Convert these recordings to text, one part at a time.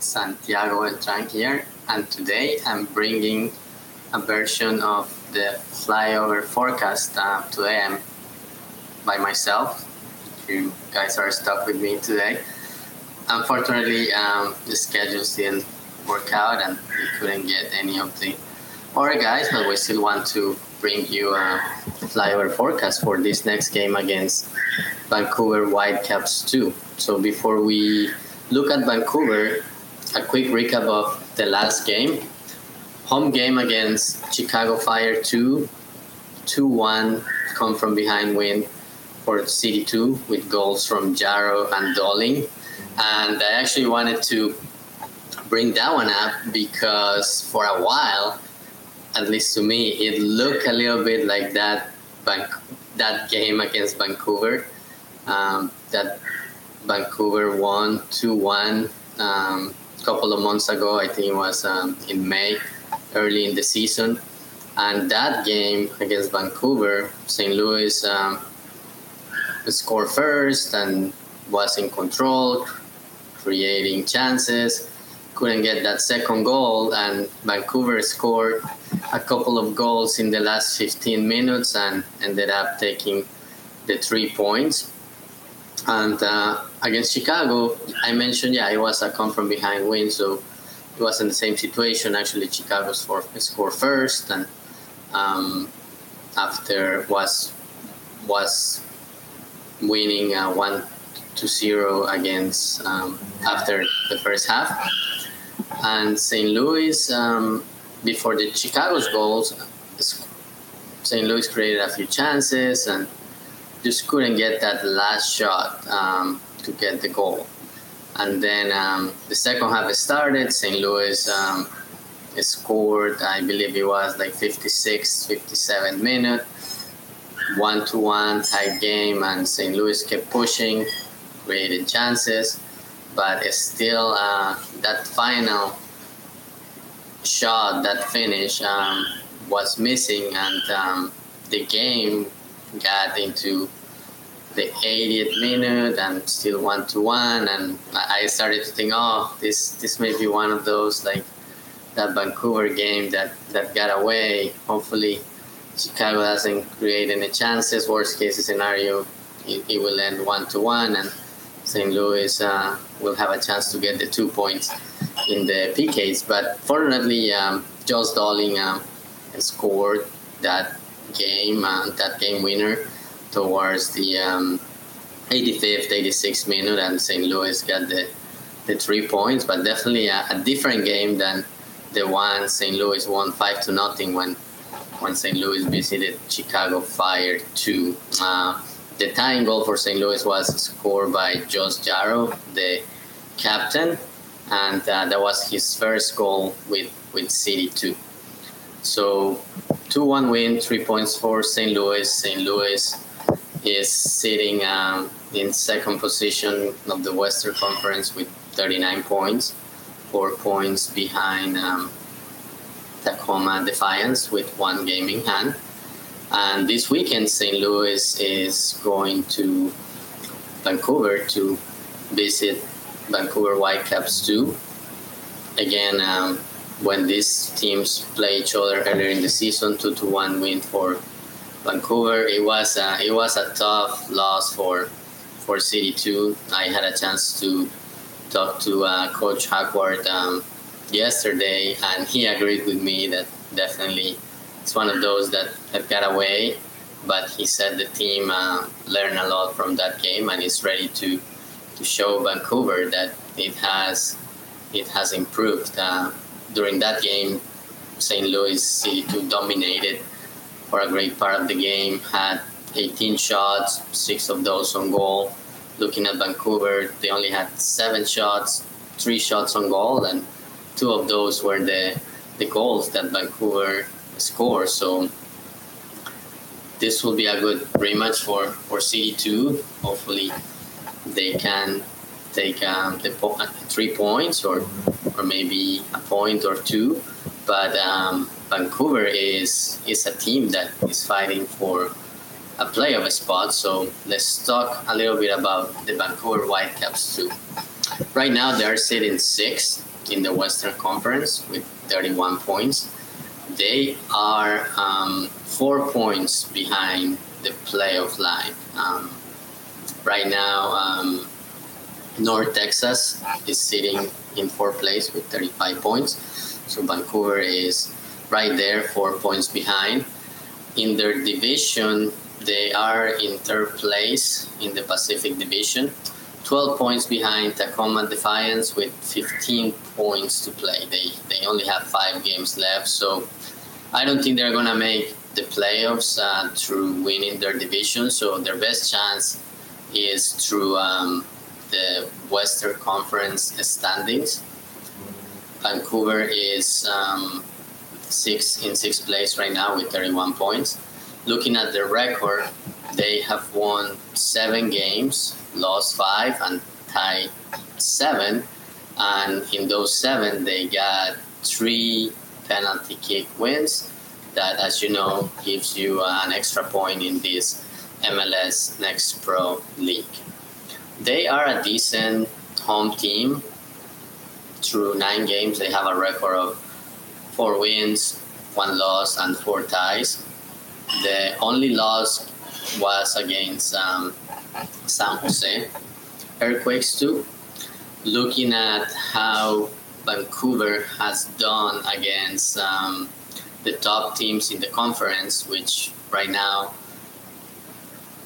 Santiago Beltran here, and today I'm bringing a version of the Flyover forecast. Uh, today I'm by myself. You guys are stuck with me today. Unfortunately, um, the schedules didn't work out, and we couldn't get any of the other guys, but we still want to bring you a flyover forecast for this next game against Vancouver Whitecaps 2. So before we look at Vancouver, a quick recap of the last game. Home game against Chicago Fire 2, 2 1, come from behind win for City 2 with goals from Yaro and Dolling. And I actually wanted to bring that one up because for a while, at least to me, it looked a little bit like that that game against Vancouver. Um, that Vancouver won 2 1 um, a couple of months ago. I think it was um, in May, early in the season. And that game against Vancouver, St. Louis um, scored first and was in control, creating chances. Couldn't get that second goal, and Vancouver scored a couple of goals in the last 15 minutes and ended up taking the three points. And uh, against Chicago, I mentioned, yeah, it was a come from behind win, so it was in the same situation. Actually, Chicago scored, scored first, and um, after was was winning uh, one to zero against um, after the first half. And St. Louis, um, before the Chicago's goals, St. Louis created a few chances and just couldn't get that last shot um, to get the goal. And then um, the second half started. St. Louis um, scored, I believe it was like 56, 57 minute, one to one type game, and St. Louis kept pushing, created chances, but it's still uh, that final shot, that finish um, was missing, and um, the game got into the 80th minute and still one to one and I started to think oh this this may be one of those like that Vancouver game that that got away. Hopefully Chicago doesn't create any chances. Worst case scenario it, it will end one to one and St. Louis uh, will have a chance to get the two points in the PKs but fortunately um, Josh Dolling um, scored that game uh, that game winner towards the um, 85th, 86th minute, and St. Louis got the, the three points, but definitely a, a different game than the one St. Louis won five to nothing when when St. Louis visited Chicago Fire two. Uh, the tying goal for St. Louis was scored by Josh Yaro, the captain, and uh, that was his first goal with with City two. So, two one win, three points for St. Louis. St. Louis is sitting um, in second position of the Western Conference with 39 points, four points behind um, Tacoma Defiance with one game in hand. And this weekend, St. Louis is going to Vancouver to visit Vancouver Whitecaps 2. Again, um, when these teams play each other earlier in the season, 2 to 1 win for Vancouver. It was a, it was a tough loss for for City Two. I had a chance to talk to uh, Coach Hackworth um, yesterday, and he agreed with me that definitely it's one of those that have got away. But he said the team uh, learned a lot from that game and is ready to to show Vancouver that it has it has improved. Uh, during that game, St. Louis City 2 dominated for a great part of the game. Had 18 shots, six of those on goal. Looking at Vancouver, they only had seven shots, three shots on goal, and two of those were the the goals that Vancouver scored. So this will be a good rematch for for City Two. Hopefully, they can take um, the po- three points or or maybe a point or two. But um, Vancouver is is a team that is fighting for a playoff spot. So let's talk a little bit about the Vancouver Whitecaps too. Right now, they are sitting sixth in the Western Conference with 31 points. They are um, four points behind the playoff line. Um, right now, um, North Texas is sitting in fourth place with 35 points. So Vancouver is right there, four points behind. In their division, they are in third place in the Pacific Division, 12 points behind Tacoma Defiance with 15 points to play. They, they only have five games left, so I don't think they're going to make the playoffs uh, through winning their division. So their best chance is through um, the Western Conference standings. Vancouver is um, six in sixth place right now with 31 points. Looking at their record, they have won seven games, lost five, and tied seven. And in those seven, they got three penalty kick wins. That, as you know, gives you an extra point in this MLS Next Pro League. They are a decent home team. Through nine games, they have a record of four wins, one loss, and four ties. The only loss was against um, San Jose Earthquakes too. Looking at how Vancouver has done against um, the top teams in the conference, which right now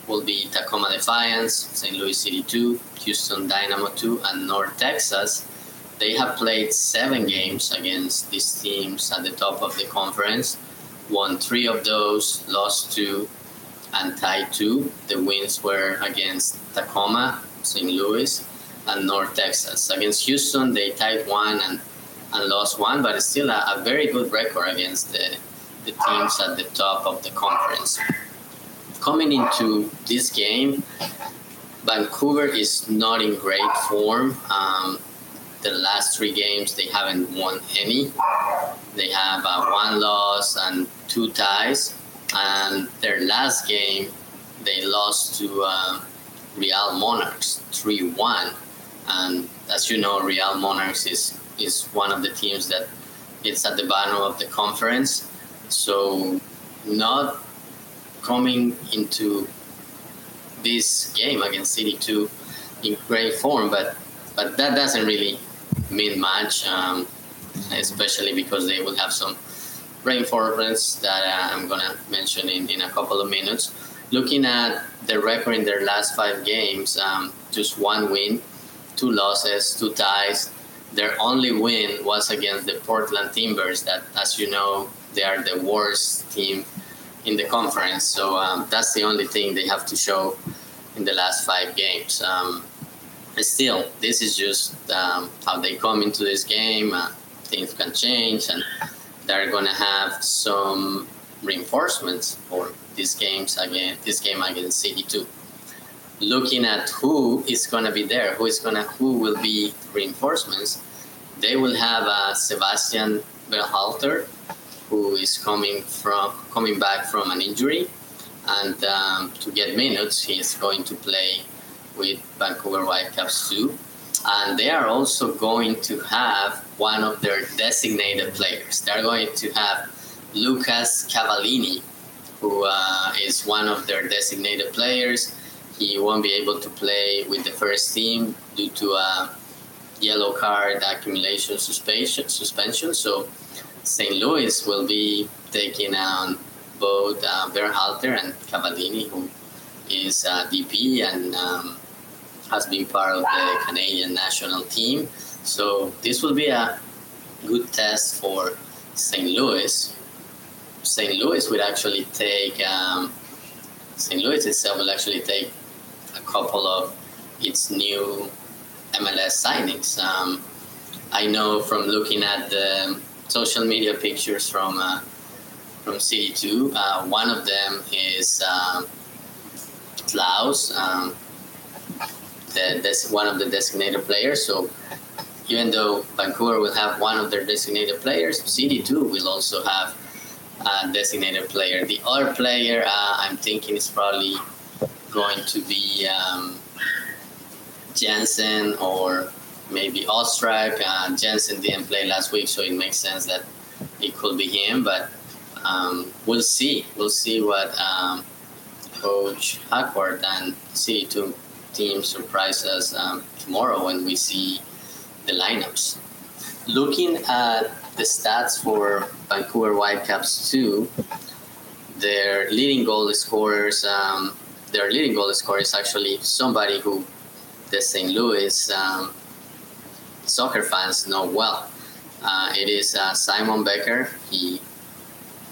will be Tacoma Defiance, St. Louis City 2, Houston Dynamo 2, and North Texas. They have played seven games against these teams at the top of the conference, won three of those, lost two, and tied two. The wins were against Tacoma, St. Louis, and North Texas. Against Houston, they tied one and, and lost one, but it's still a, a very good record against the, the teams at the top of the conference coming into this game, Vancouver is not in great form. Um, the last three games, they haven't won any. They have uh, one loss and two ties. And their last game, they lost to uh, Real Monarchs 3 1. And as you know, Real Monarchs is, is one of the teams that is at the bottom of the conference. So, not coming into this game against City 2 in great form, but but that doesn't really much, um, especially because they will have some reinforcements that uh, I'm gonna mention in, in a couple of minutes. Looking at the record in their last five games, um, just one win, two losses, two ties. Their only win was against the Portland Timbers, that, as you know, they are the worst team in the conference. So um, that's the only thing they have to show in the last five games. Um, still, this is just um, how they come into this game. Uh, things can change, and they're going to have some reinforcements for these games again. This game against City Two. Looking at who is going to be there, who is to, who will be reinforcements. They will have uh, Sebastian Berhalter, who is coming from coming back from an injury, and um, to get minutes, he's going to play with Vancouver Whitecaps too. And they are also going to have one of their designated players. They're going to have Lucas Cavallini, who uh, is one of their designated players. He won't be able to play with the first team due to a yellow card accumulation suspension. suspension. So St. Louis will be taking on both uh, Berhalter and Cavallini, who is a DP and um, has been part of the Canadian national team. So this will be a good test for St. Louis. St. Louis would actually take um, St. Louis itself will actually take a couple of its new MLS signings. Um, I know from looking at the social media pictures from uh, from City Two. Uh, one of them is um, Klauss, um, the, this one of the designated players. So even though Vancouver will have one of their designated players, City Two will also have a designated player. The other player uh, I'm thinking is probably going to be um, Jensen or maybe Ostrak. Uh, Jensen didn't play last week, so it makes sense that it could be him. But um, we'll see. We'll see what um, Coach Hackworth and City2 team surprise us um, tomorrow when we see the lineups. Looking at the stats for Vancouver Whitecaps 2, their leading goal scorers, um, their leading goal scorer is actually somebody who the St. Louis um, soccer fans know well. Uh, it is uh, Simon Becker. He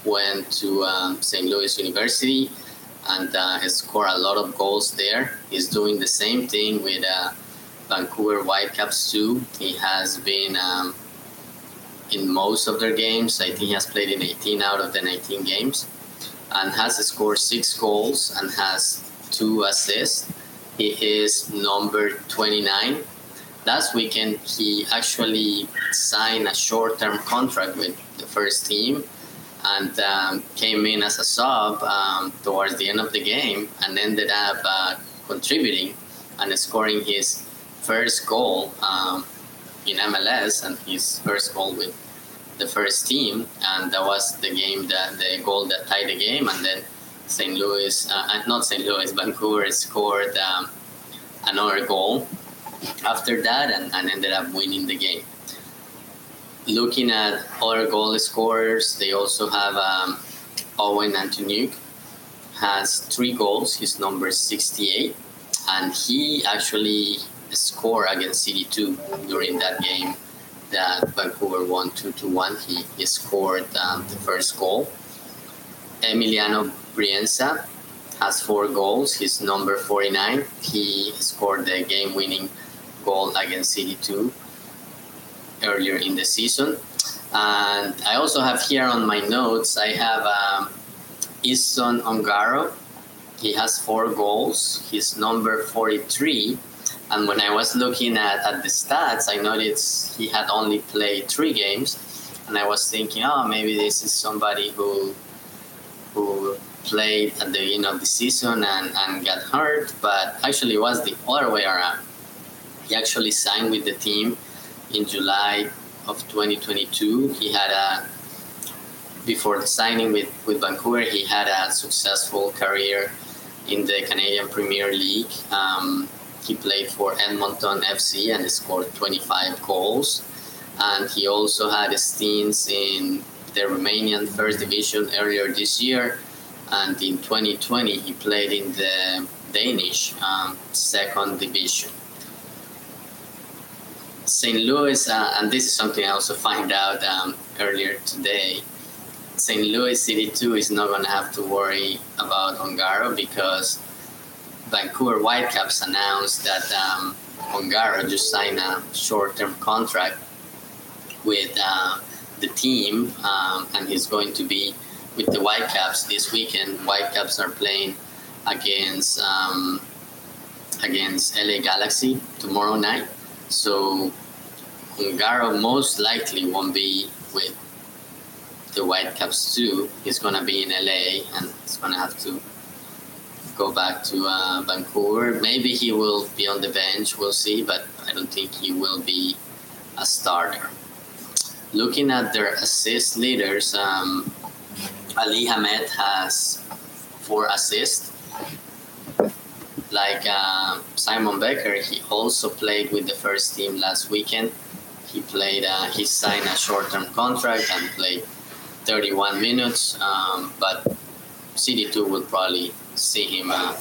went to um, St. Louis University and uh, has scored a lot of goals there. He's doing the same thing with uh, Vancouver Whitecaps too. He has been um, in most of their games. I think he has played in 18 out of the 19 games and has scored six goals and has two assists. He is number 29 last weekend he actually signed a short-term contract with the first team and um, came in as a sub um, towards the end of the game and ended up uh, contributing and scoring his first goal um, in MLS and his first goal with the first team and that was the game that the goal that tied the game and then St. Louis uh, not St. Louis Vancouver scored um, another goal after that and, and ended up winning the game. Looking at other goal scorers, they also have um, Owen Antoniuk has three goals. He's number 68, and he actually scored against City2 during that game that Vancouver won 2 to 1. He, he scored um, the first goal. Emiliano Brienza has four goals. He's number 49. He scored the game winning goal against City2 earlier in the season. And I also have here on my notes, I have um, Easton Ongaro. He has four goals. He's number 43. And when I was looking at, at the stats, I noticed he had only played three games. And I was thinking, oh, maybe this is somebody who who played at the end of the season and, and got hurt. But actually, it was the other way around. He actually signed with the team in July of 2022. He had a before signing with, with Vancouver, he had a successful career in the Canadian Premier League. Um, he played for Edmonton FC and scored 25 goals. And he also had stints in the Romanian First Division earlier this year. And in 2020, he played in the Danish um, Second Division. St. Louis, uh, and this is something I also find out um, earlier today. St. Louis City 2 is not going to have to worry about Ongaro because Vancouver Whitecaps announced that um, Ongaro just signed a short term contract with uh, the team um, and he's going to be with the Whitecaps this weekend. Whitecaps are playing against um, against LA Galaxy tomorrow night. So Ongaro most likely won't be with the Whitecaps too. He's gonna be in LA and he's gonna have to go back to uh, Vancouver. Maybe he will be on the bench. We'll see, but I don't think he will be a starter. Looking at their assist leaders, um, Ali Ahmed has four assists like uh, Simon Becker, he also played with the first team last weekend. He played. Uh, he signed a short-term contract and played 31 minutes. Um, but City2 will probably see him uh,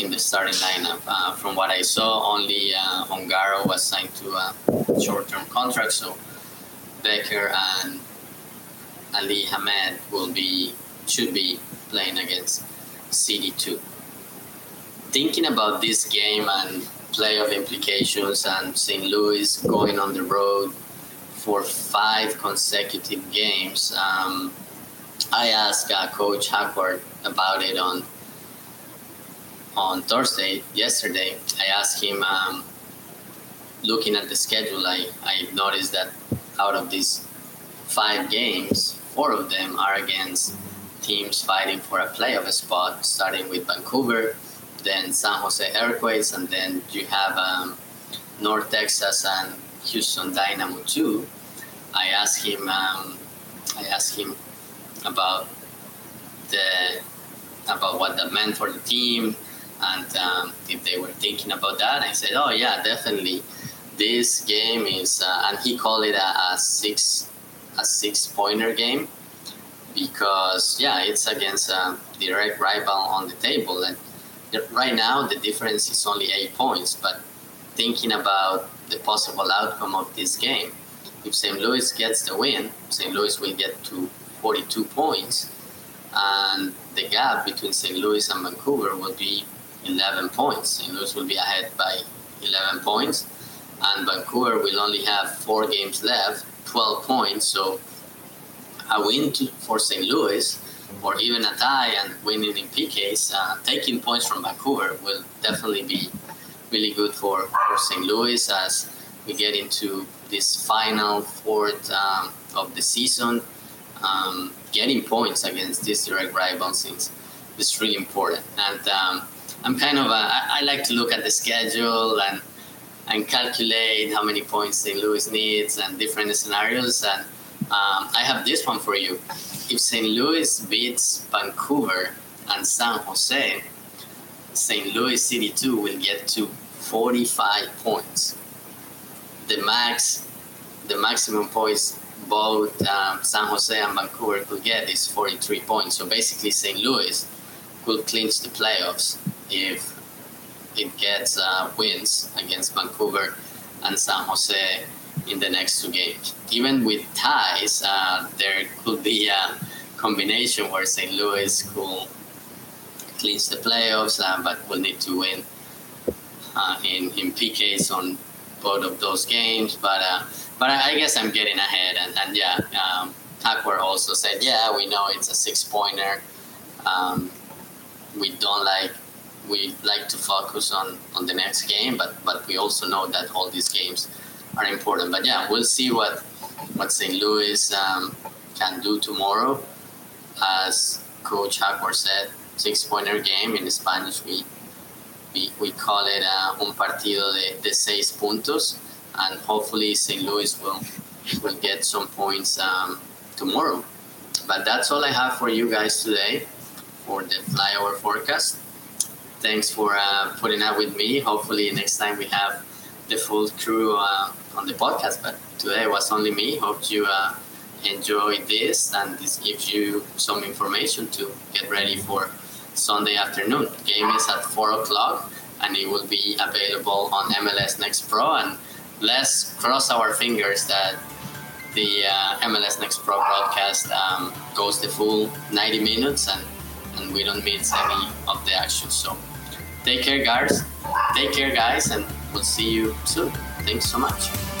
in the starting lineup. Uh, from what I saw, only uh, Ongaro was signed to a short-term contract, so Becker and Ali Ahmed will be should be playing against City2. thinking about this game and playoff implications and St. Louis going on the road for five consecutive games, um, I asked uh, Coach Hackworth about it on on Thursday, yesterday. I asked him, um, looking at the schedule, I, I noticed that out of these five games, four of them are against teams fighting for a playoff spot, starting with Vancouver, then San Jose Earthquakes, and then you have um, North Texas and Houston Dynamo too. I asked him. Um, I asked him about the about what that meant for the team and um, if they were thinking about that. I said, "Oh yeah, definitely. This game is," uh, and he called it a, a six a six pointer game because yeah, it's against a direct rival on the table, and right now the difference is only eight points. But thinking about the possible outcome of this game, if St. Louis gets the win, St. Louis will get to 42 points, and the gap between St. Louis and Vancouver will be 11 points. St. Louis will be ahead by 11 points, and Vancouver will only have four games left, 12 points. So a win to, for St. Louis, or even a tie and winning in PKs, uh, taking points from Vancouver will definitely be really good for, for St. Louis as we get into this final fourth um, of the season. Um, getting points against this direct rivals is, is really important. And um, I'm kind of a, I, I like to look at the schedule and and calculate how many points St. Louis needs and different scenarios. And um, I have this one for you. If St. Louis beats Vancouver and San Jose, St. Louis City 2 will get to 45 points. The max, the maximum points both um, San Jose and Vancouver could get is 43 points. So basically, St. Louis could clinch the playoffs if it gets uh, wins against Vancouver and San Jose in the next two games. Even with ties, uh, there could be a combination where St. Louis could clinch the playoffs, uh, but will need to win uh, in in PKs on both of those games. But uh, but I guess I'm getting ahead, and, and yeah, um, also said, yeah, we know it's a six pointer. Um, we don't like we like to focus on, on the next game, but but we also know that all these games are important. But yeah, we'll see what what St. Louis um, can do tomorrow. As Coach Hackworth said, six pointer game in Spanish. We we, we call it uh, un partido de, de seis puntos, and hopefully St. Louis will will get some points um, tomorrow. But that's all I have for you guys today for the flyover forecast thanks for uh, putting up with me. Hopefully, next time we have the full crew uh, on the podcast. But today was only me. Hope you uh, enjoyed this and this gives you some information to get ready for Sunday afternoon. Game is at 4 o'clock and it will be available on MLS Next Pro. And let's cross our fingers that the uh, MLS Next Pro broadcast um, goes the full 90 minutes and, and we don't miss any of the action. So Take care, guys. Take care, guys, and we'll see you soon. Thanks so much.